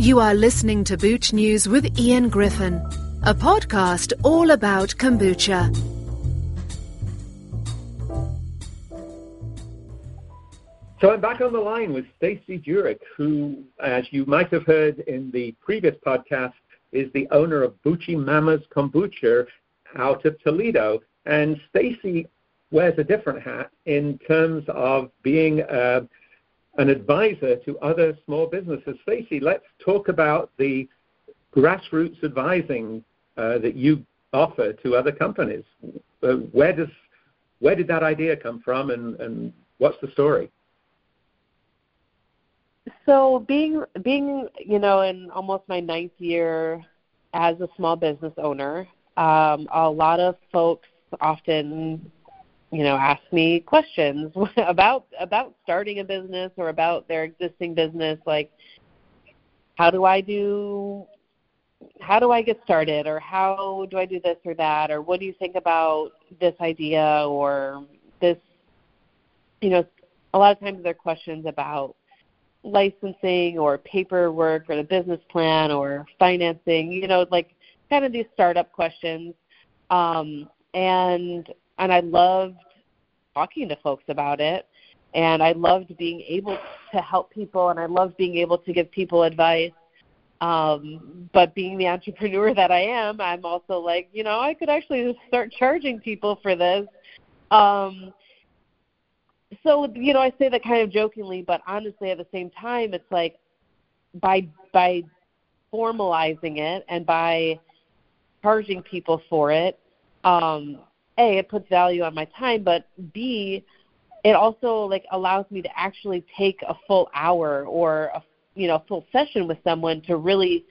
You are listening to Booch News with Ian Griffin, a podcast all about kombucha. So I'm back on the line with Stacy Jurich, who, as you might have heard in the previous podcast, is the owner of Boochy Mama's Kombucha out of Toledo. And Stacy wears a different hat in terms of being uh, an advisor to other small businesses. Stacy, let's talk about the grassroots advising uh, that you offer to other companies. Uh, where does where did that idea come from, and, and what's the story? So being being you know in almost my ninth year as a small business owner, um, a lot of folks often you know ask me questions about about starting a business or about their existing business like how do I do how do I get started or how do I do this or that or what do you think about this idea or this you know a lot of times there are questions about licensing or paperwork or the business plan or financing, you know, like kind of these startup questions. Um, and and I loved talking to folks about it. And I loved being able to help people and I loved being able to give people advice. Um, but being the entrepreneur that I am, I'm also like, you know, I could actually start charging people for this. Um, so you know, I say that kind of jokingly, but honestly, at the same time, it's like by by formalizing it and by charging people for it, um, a it puts value on my time, but b it also like allows me to actually take a full hour or a you know full session with someone to really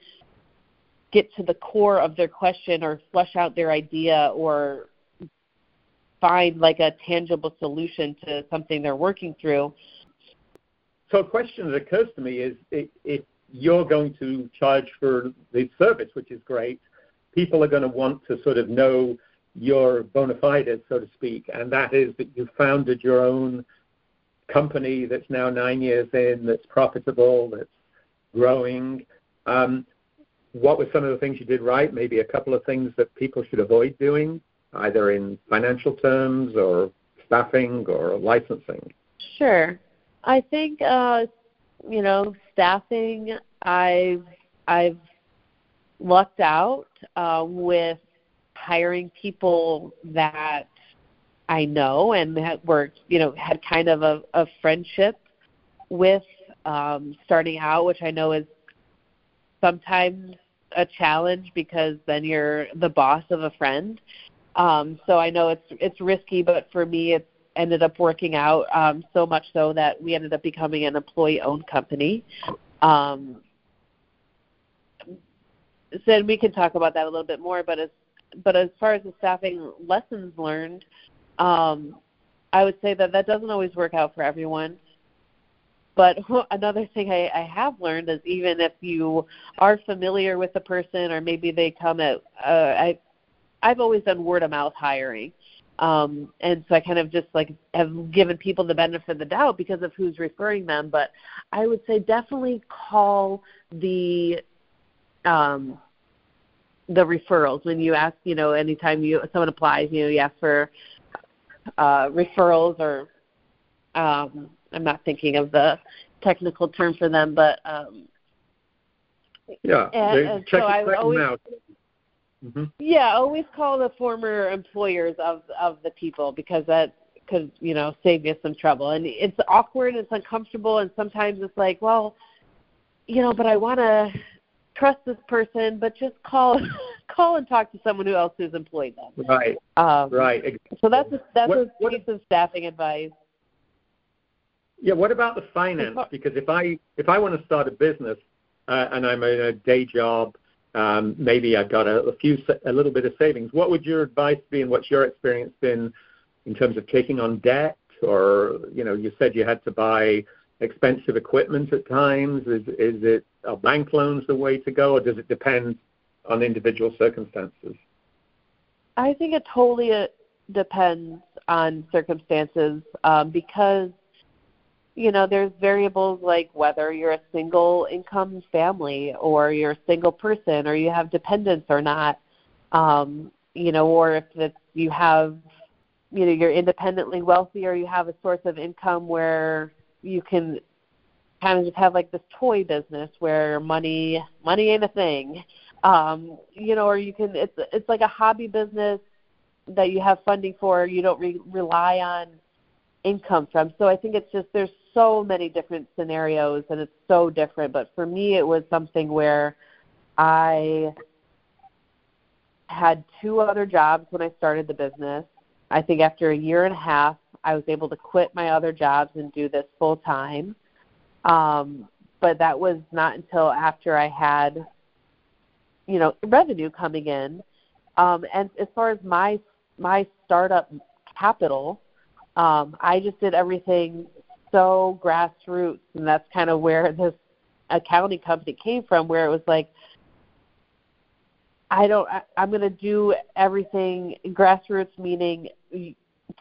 get to the core of their question or flesh out their idea or find like a tangible solution to something they're working through. So a question that occurs to me is if you're going to charge for the service, which is great, people are going to want to sort of know your bona fides, so to speak, and that is that you founded your own company that's now nine years in, that's profitable, that's growing. Um, what were some of the things you did right? Maybe a couple of things that people should avoid doing? either in financial terms or staffing or licensing? Sure. I think uh, you know staffing. I've I've lucked out uh, with hiring people that I know and had worked, you know, had kind of a, a friendship with um, starting out, which I know is sometimes a challenge because then you're the boss of a friend. Um, so I know it's it's risky, but for me, it ended up working out um, so much so that we ended up becoming an employee-owned company. Um, so we can talk about that a little bit more. But as but as far as the staffing lessons learned, um, I would say that that doesn't always work out for everyone. But another thing I, I have learned is even if you are familiar with the person, or maybe they come at, uh, I I've always done word of mouth hiring. Um, and so I kind of just like have given people the benefit of the doubt because of who's referring them. But I would say definitely call the um, the referrals when you ask. You know, anytime you someone applies, you know, you ask for uh, referrals or um, I'm not thinking of the technical term for them, but um, yeah, and, and check, so I check always, out. Mm-hmm. Yeah, always call the former employers of of the people because that could you know save you some trouble. And it's awkward, it's uncomfortable, and sometimes it's like, well, you know, but I want to trust this person, but just call call and talk to someone who else who's employed them. Right. Um, right. Exactly. So that's a, that's what, a what, piece of staffing advice. Yeah. What about the finance? Because if I if I want to start a business uh, and I'm in a day job um, maybe I've got a, a few, a little bit of savings. What would your advice be, and what's your experience been in terms of taking on debt? Or you know, you said you had to buy expensive equipment at times. Is is it are bank loans the way to go, or does it depend on individual circumstances? I think it totally uh, depends on circumstances um, because you know, there's variables like whether you're a single income family or you're a single person or you have dependents or not. Um, you know, or if it's you have you know, you're independently wealthy or you have a source of income where you can kind of just have like this toy business where money money ain't a thing. Um, you know, or you can it's it's like a hobby business that you have funding for, you don't re- rely on income from. So I think it's just there's so many different scenarios and it's so different. But for me, it was something where I had two other jobs when I started the business. I think after a year and a half, I was able to quit my other jobs and do this full time. Um, but that was not until after I had, you know, revenue coming in. Um, and as far as my my startup capital, um, I just did everything so grassroots, and that's kind of where this accounting company came from, where it was like, I don't, I, I'm going to do everything grassroots, meaning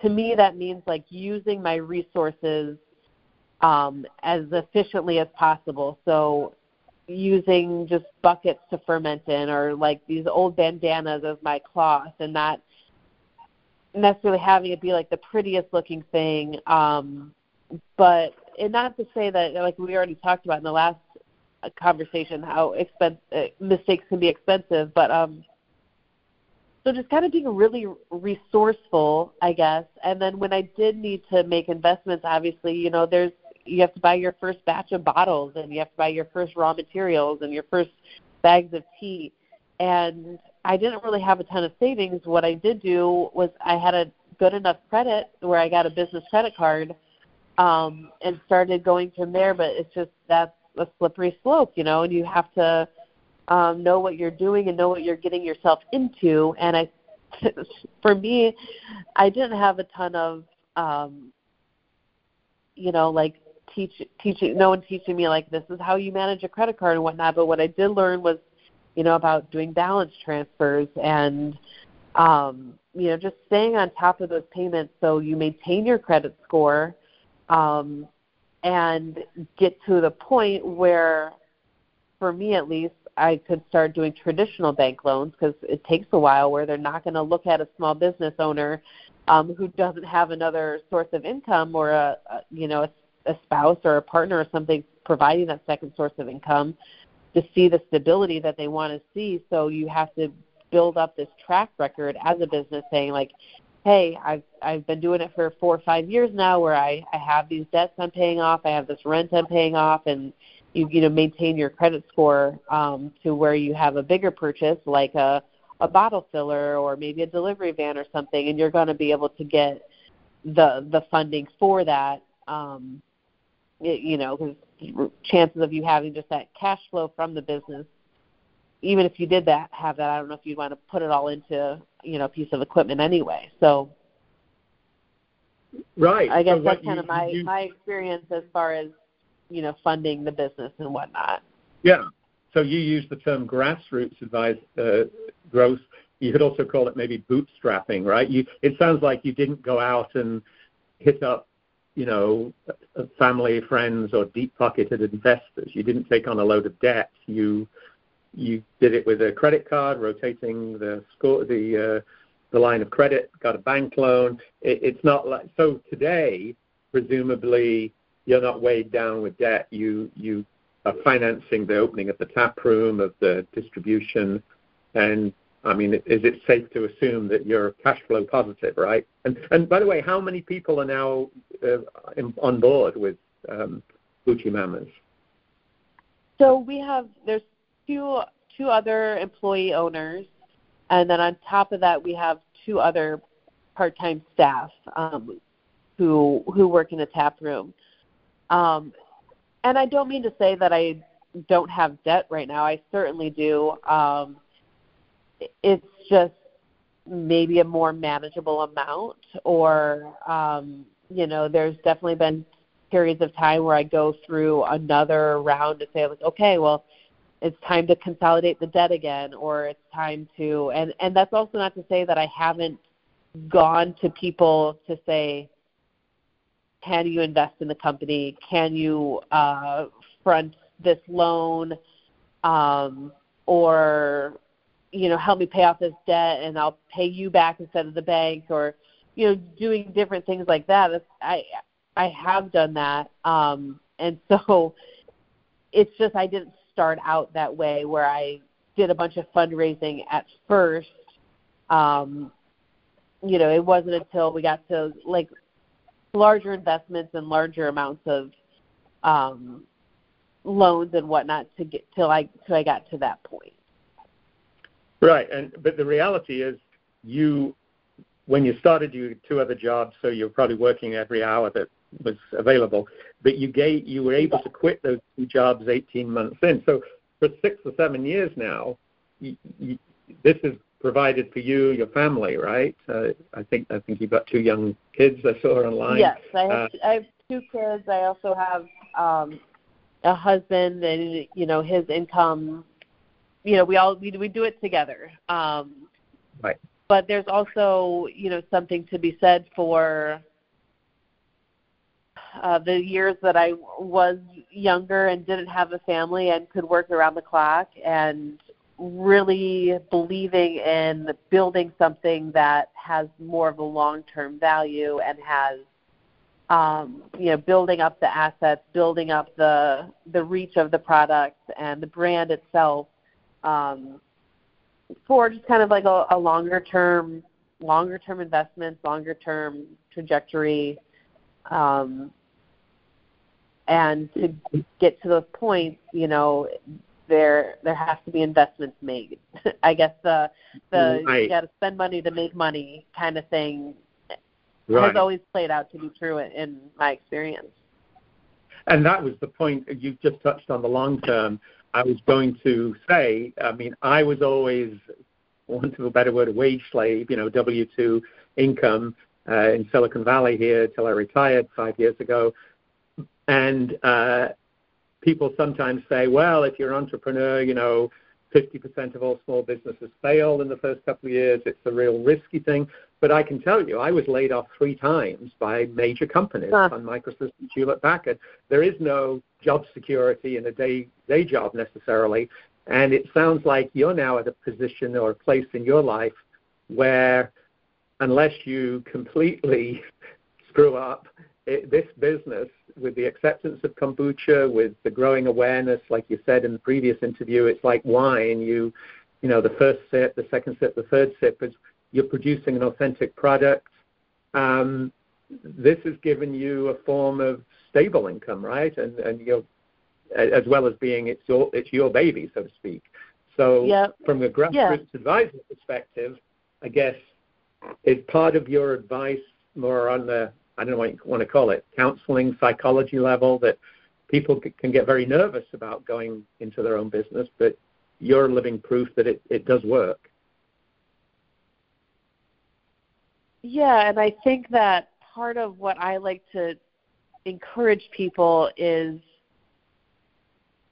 to me that means like using my resources um, as efficiently as possible. So using just buckets to ferment in, or like these old bandanas as my cloth, and not necessarily having it be like the prettiest looking thing. Um, but and not to say that like we already talked about in the last conversation how expense uh, mistakes can be expensive, but um, so just kind of being really resourceful, I guess. And then when I did need to make investments, obviously, you know, there's you have to buy your first batch of bottles and you have to buy your first raw materials and your first bags of tea. And I didn't really have a ton of savings. What I did do was I had a good enough credit where I got a business credit card um, and started going from there. But it's just that's a slippery slope, you know, and you have to um, know what you're doing and know what you're getting yourself into. And I, for me, I didn't have a ton of, um, you know, like teach teaching no one teaching me like this is how you manage a credit card and whatnot. But what I did learn was you know, about doing balance transfers and um, you know, just staying on top of those payments so you maintain your credit score um, and get to the point where, for me at least, I could start doing traditional bank loans because it takes a while where they're not going to look at a small business owner um, who doesn't have another source of income or a, a you know a, a spouse or a partner or something providing that second source of income to see the stability that they want to see. So you have to build up this track record as a business saying like, hey, I've I've been doing it for four or five years now where I, I have these debts I'm paying off, I have this rent I'm paying off and you you know maintain your credit score um, to where you have a bigger purchase like a a bottle filler or maybe a delivery van or something and you're going to be able to get the the funding for that um, it, you know because chances of you having just that cash flow from the business even if you did that have that i don't know if you'd want to put it all into you know a piece of equipment anyway. So right. I guess so that's kind you, of my you, my experience as far as you know funding the business and whatnot yeah so you use the term grassroots advice uh, growth you could also call it maybe bootstrapping right you it sounds like you didn't go out and hit up you know, family, friends, or deep-pocketed investors. You didn't take on a load of debt. You you did it with a credit card, rotating the score, the uh, the line of credit, got a bank loan. It, it's not like so today. Presumably, you're not weighed down with debt. You you are financing the opening of the tap room, of the distribution, and I mean, is it safe to assume that you're cash flow positive, right? And and by the way, how many people are now uh, in, on board with um, Boochy Mamas? So we have there's two two other employee owners, and then on top of that, we have two other part-time staff um, who who work in the tap room. Um, and I don't mean to say that I don't have debt right now. I certainly do. Um, it's just maybe a more manageable amount or um you know there's definitely been periods of time where I go through another round to say like okay well it's time to consolidate the debt again or it's time to and and that's also not to say that I haven't gone to people to say can you invest in the company? Can you uh, front this loan? Um, or you know help me pay off this debt and I'll pay you back instead of the bank or you know doing different things like that I I have done that um and so it's just I didn't start out that way where I did a bunch of fundraising at first um you know it wasn't until we got to like larger investments and larger amounts of um loans and whatnot to get till I till I got to that point Right, and but the reality is, you when you started, you had two other jobs, so you're probably working every hour that was available. But you gave you were able to quit those two jobs 18 months in. So for six or seven years now, you, you, this is provided for you, your family, right? Uh, I think I think you've got two young kids. I saw online. Yes, I have, uh, I have two kids. I also have um, a husband, and you know his income you know we all we we do it together um right but there's also you know something to be said for uh, the years that I was younger and didn't have a family and could work around the clock and really believing in building something that has more of a long-term value and has um, you know building up the assets, building up the the reach of the product and the brand itself um, for just kind of like a, a longer term, longer term investments, longer term trajectory, um, and to get to those points, you know, there there has to be investments made. I guess the the right. you got to spend money to make money kind of thing right. has always played out to be true in my experience. And that was the point you just touched on the long term. I was going to say, I mean, I was always, want of a better word, a wage slave, you know, W 2 income uh, in Silicon Valley here till I retired five years ago. And uh, people sometimes say, well, if you're an entrepreneur, you know, 50% of all small businesses fail in the first couple of years. It's a real risky thing. But I can tell you, I was laid off three times by major companies huh. on Microsoft and Hewlett Packard. There is no job security in a day day job necessarily, and it sounds like you're now at a position or a place in your life where, unless you completely screw up it, this business, with the acceptance of kombucha, with the growing awareness, like you said in the previous interview, it's like wine. You, you know, the first sip, the second sip, the third sip is you're producing an authentic product. Um, this has given you a form of stable income, right? And and you as well as being it's your it's your baby, so to speak. So yep. from a grassroots yeah. advisor perspective, I guess is part of your advice more on the I don't know what you want to call it, counseling, psychology level that people can get very nervous about going into their own business, but you're living proof that it, it does work. Yeah, and I think that part of what I like to encourage people is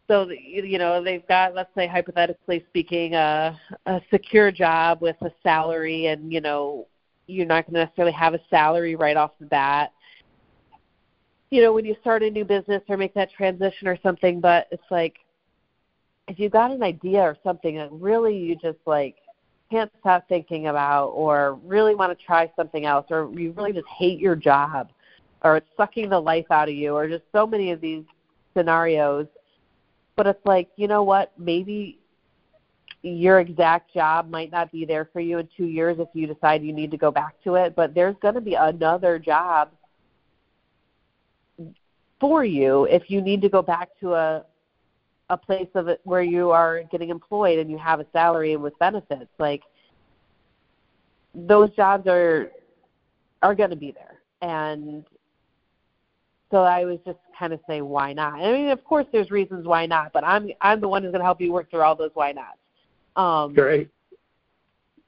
so you know they've got let's say hypothetically speaking a a secure job with a salary and you know you're not going to necessarily have a salary right off the bat. You know, when you start a new business or make that transition or something, but it's like if you've got an idea or something that really you just like can't stop thinking about or really want to try something else or you really just hate your job or it's sucking the life out of you or just so many of these scenarios but it's like you know what maybe your exact job might not be there for you in two years if you decide you need to go back to it, but there's going to be another job for you if you need to go back to a a place of it where you are getting employed and you have a salary and with benefits. Like those jobs are are going to be there. And so I was just kind of saying why not? I mean of course there's reasons why not but I'm I'm the one who's going to help you work through all those why nots um, Great.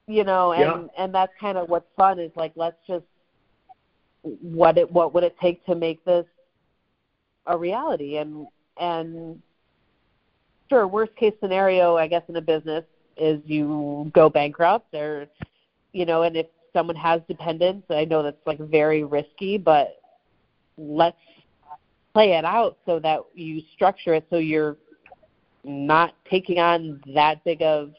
You know, and yeah. and that's kind of what's fun is like let's just what it what would it take to make this a reality and and sure worst case scenario I guess in a business is you go bankrupt or you know and if someone has dependents I know that's like very risky but let's play it out so that you structure it so you're not taking on that big of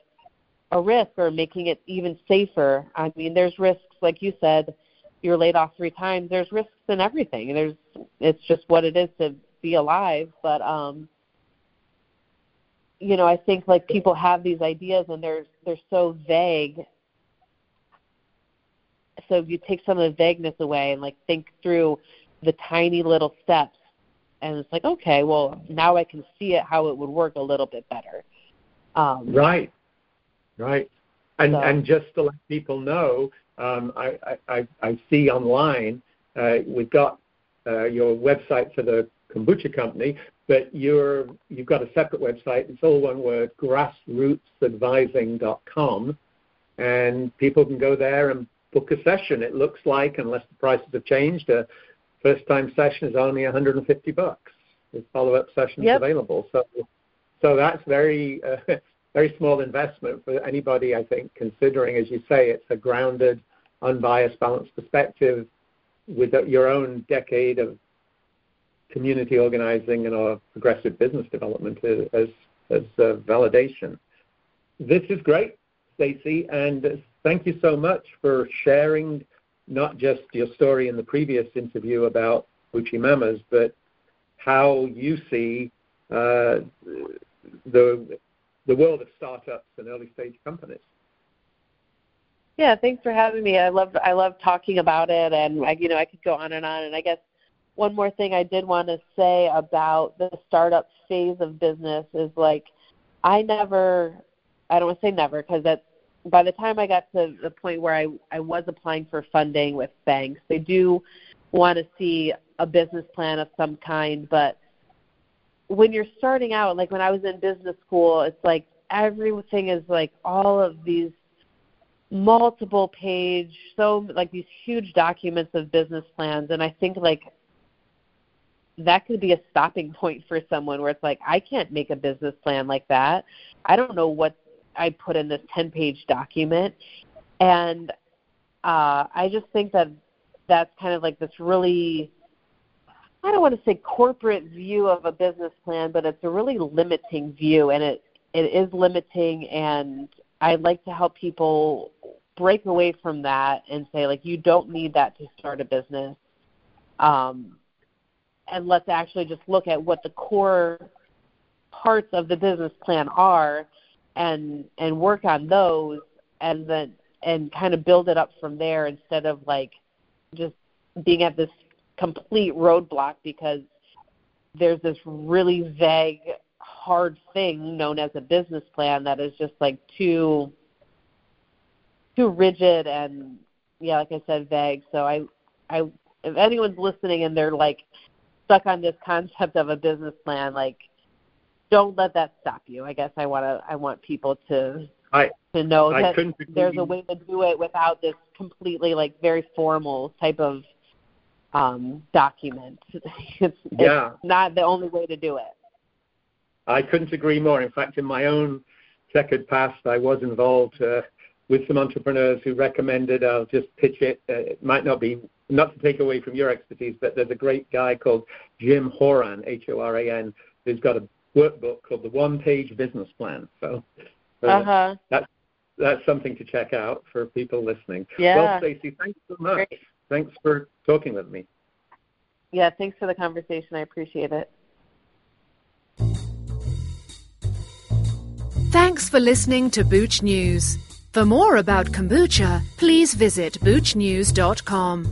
a risk or making it even safer. I mean, there's risks, like you said, you're laid off three times. There's risks in everything. There's it's just what it is to be alive. But um, you know, I think like people have these ideas and they're they're so vague. So if you take some of the vagueness away and like think through the tiny little steps and it's like, okay, well now I can see it how it would work a little bit better. Um, right. Right. And so. and just to let people know, um, I, I, I see online uh, we've got uh, your website for the kombucha company, but you're you've got a separate website. It's all one word: grassrootsadvising.com, and people can go there and book a session. It looks like, unless the prices have changed, a first-time session is only 150 bucks. With follow-up sessions yep. available, so so that's very uh, very small investment for anybody, I think, considering, as you say, it's a grounded, unbiased, balanced perspective with your own decade of community organizing and our progressive business development as, as uh, validation. This is great, Stacy, and thank you so much for sharing not just your story in the previous interview about Boochy Mamas, but how you see uh, the the world of startups and early stage companies. Yeah, thanks for having me. I love I love talking about it, and I, you know I could go on and on. And I guess one more thing I did want to say about the startup phase of business is like I never I don't want to say never because that's by the time I got to the point where I I was applying for funding with banks, they do want to see a business plan of some kind, but when you're starting out, like when I was in business school, it's like everything is like all of these multiple page, so like these huge documents of business plans, and I think like that could be a stopping point for someone where it's like I can't make a business plan like that. I don't know what I put in this 10 page document, and uh, I just think that that's kind of like this really I don't want to say corporate view of a business plan, but it's a really limiting view, and it it is limiting. And I'd like to help people break away from that and say like you don't need that to start a business, um, and let's actually just look at what the core parts of the business plan are, and and work on those, and then and kind of build it up from there instead of like just being at this complete roadblock because there's this really vague, hard thing known as a business plan that is just like too too rigid and yeah, like I said, vague. So I I if anyone's listening and they're like stuck on this concept of a business plan, like don't let that stop you. I guess I want to I want people to I, to know I that there's a way to do it without this completely like very formal type of um, document. It's, yeah. it's not the only way to do it. I couldn't agree more. In fact, in my own checkered past, I was involved uh, with some entrepreneurs who recommended I'll just pitch it. Uh, it might not be not to take away from your expertise, but there's a great guy called Jim Horan, H-O-R-A-N, who's got a workbook called the One Page Business Plan. So uh, uh-huh. that's that's something to check out for people listening. Yeah. Well, Stacy, thanks so much. Great. Thanks for talking with me. Yeah, thanks for the conversation. I appreciate it. Thanks for listening to Booch News. For more about kombucha, please visit boochnews.com.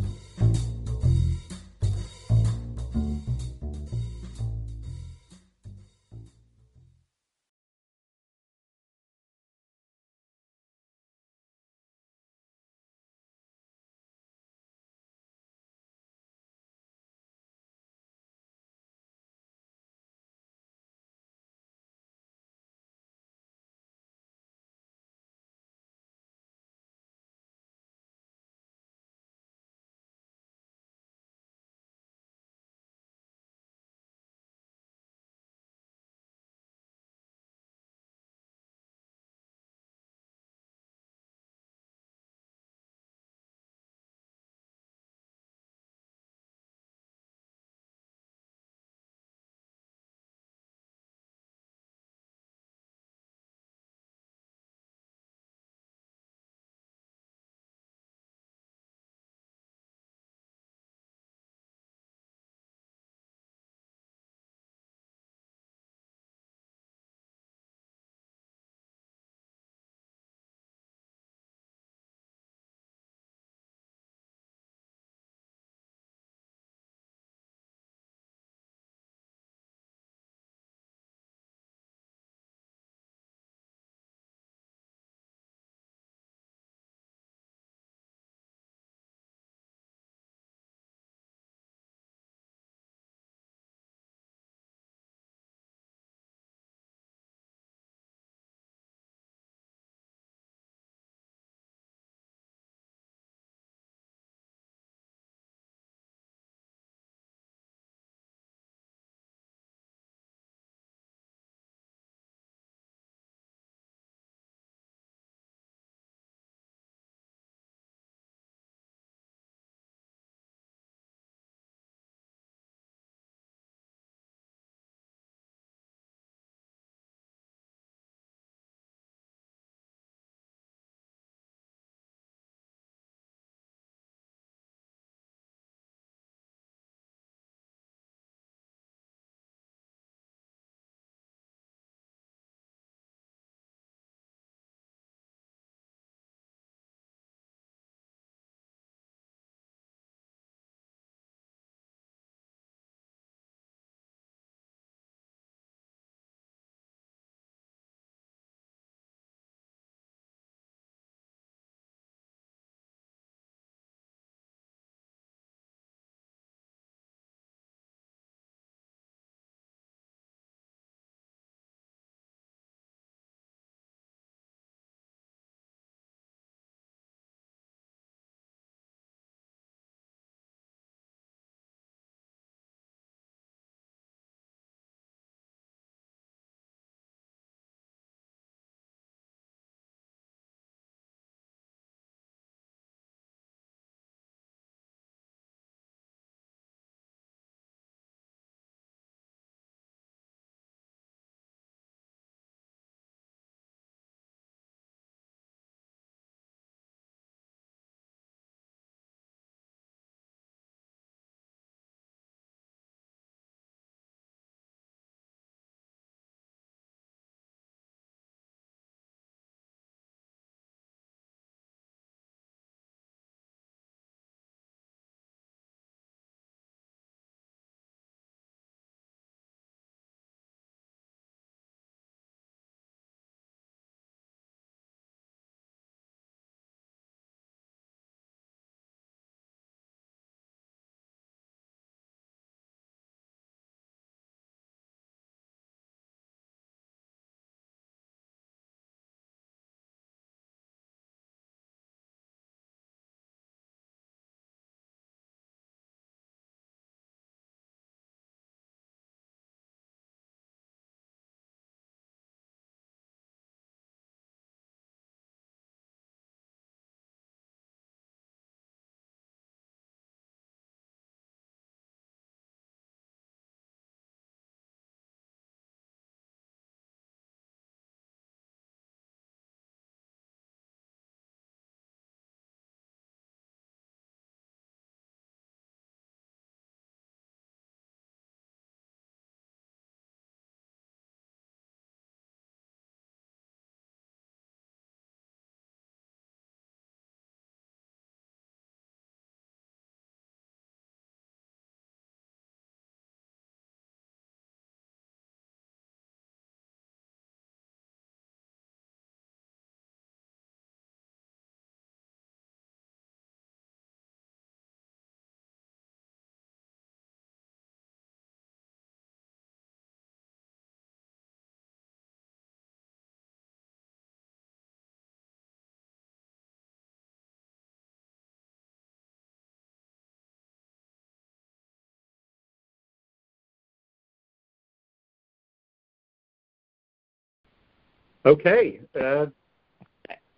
Okay. Uh,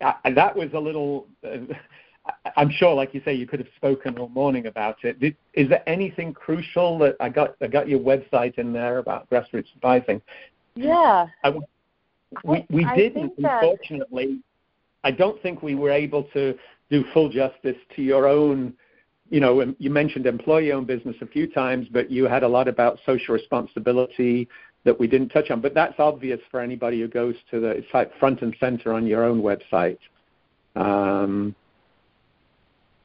I, that was a little. Uh, I'm sure, like you say, you could have spoken all morning about it. Did, is there anything crucial that I got? I got your website in there about grassroots advising. Yeah. I, we we I didn't, unfortunately. I don't think we were able to do full justice to your own. You know, you mentioned employee-owned business a few times, but you had a lot about social responsibility that we didn't touch on. But that's obvious for anybody who goes to the. It's like front and center on your own website. Um,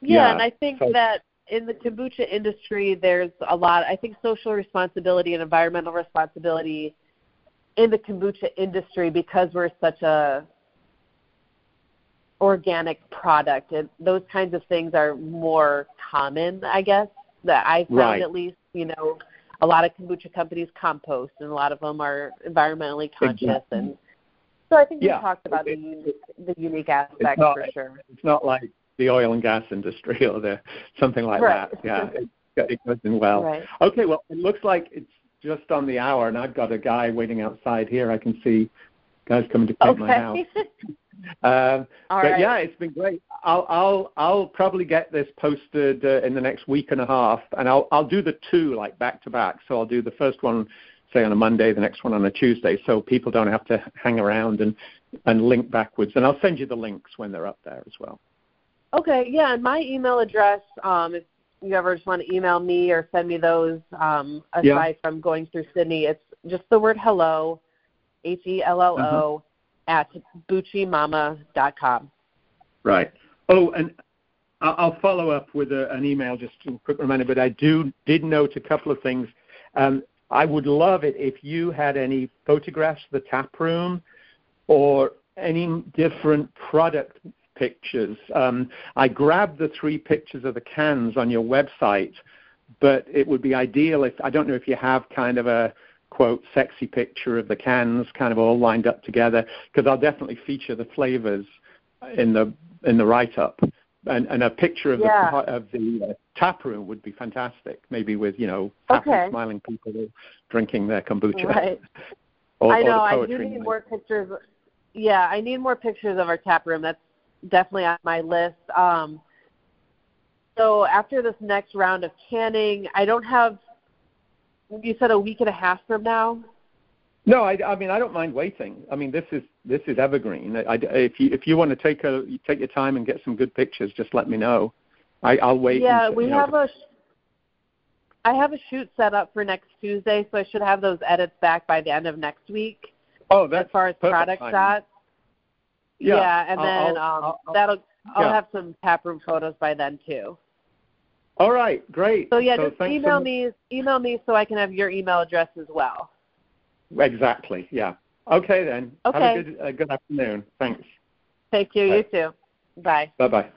yeah, yeah, and I think so, that in the kombucha industry, there's a lot. I think social responsibility and environmental responsibility in the kombucha industry because we're such a organic product and those kinds of things are more common i guess that i found right. at least you know a lot of kombucha companies compost and a lot of them are environmentally conscious exactly. and so i think yeah. we talked about it, the unique the unique aspect not, for sure it's not like the oil and gas industry or the something like right. that yeah it, it goes in well right. okay well it looks like it's just on the hour, and I've got a guy waiting outside here. I can see guys coming to paint okay. my house. All but right. yeah, it's been great. I'll I'll I'll probably get this posted uh, in the next week and a half, and I'll I'll do the two like back to back. So I'll do the first one say on a Monday, the next one on a Tuesday, so people don't have to hang around and and link backwards. And I'll send you the links when they're up there as well. Okay, yeah, and my email address, um, if you ever just want to email me or send me those, um, aside yeah. from going through Sydney, it's just the word hello, H E L L O, at boochymama.com. Right. Oh, and I'll follow up with a, an email, just a quick reminder. But I do did note a couple of things. Um, I would love it if you had any photographs of the tap room or any different product pictures. Um, I grabbed the three pictures of the cans on your website, but it would be ideal if I don't know if you have kind of a quote sexy picture of the cans kind of all lined up together because I'll definitely feature the flavors in the in the write up and, and a picture of yeah. the of the uh, tap room would be fantastic maybe with you know happy okay. smiling people drinking their kombucha right. or, I know I do need more pictures yeah I need more pictures of our tap room that's definitely on my list um so after this next round of canning I don't have you said a week and a half from now. No, I, I mean I don't mind waiting. I mean this is this is evergreen. I, I, if you if you want to take a take your time and get some good pictures, just let me know. I, I'll wait. Yeah, and, we have know, a. I have a shoot set up for next Tuesday, so I should have those edits back by the end of next week. Oh, that's as far as product timing. shots. Yeah, yeah and I'll, then I'll, um, I'll, that'll I'll yeah. have some tap room photos by then too. All right, great. So yeah, so just email so me email me so I can have your email address as well. Exactly. Yeah. Okay then. Okay. Have a good, a good afternoon. Thanks. Thank you. Bye. You too. Bye. Bye bye.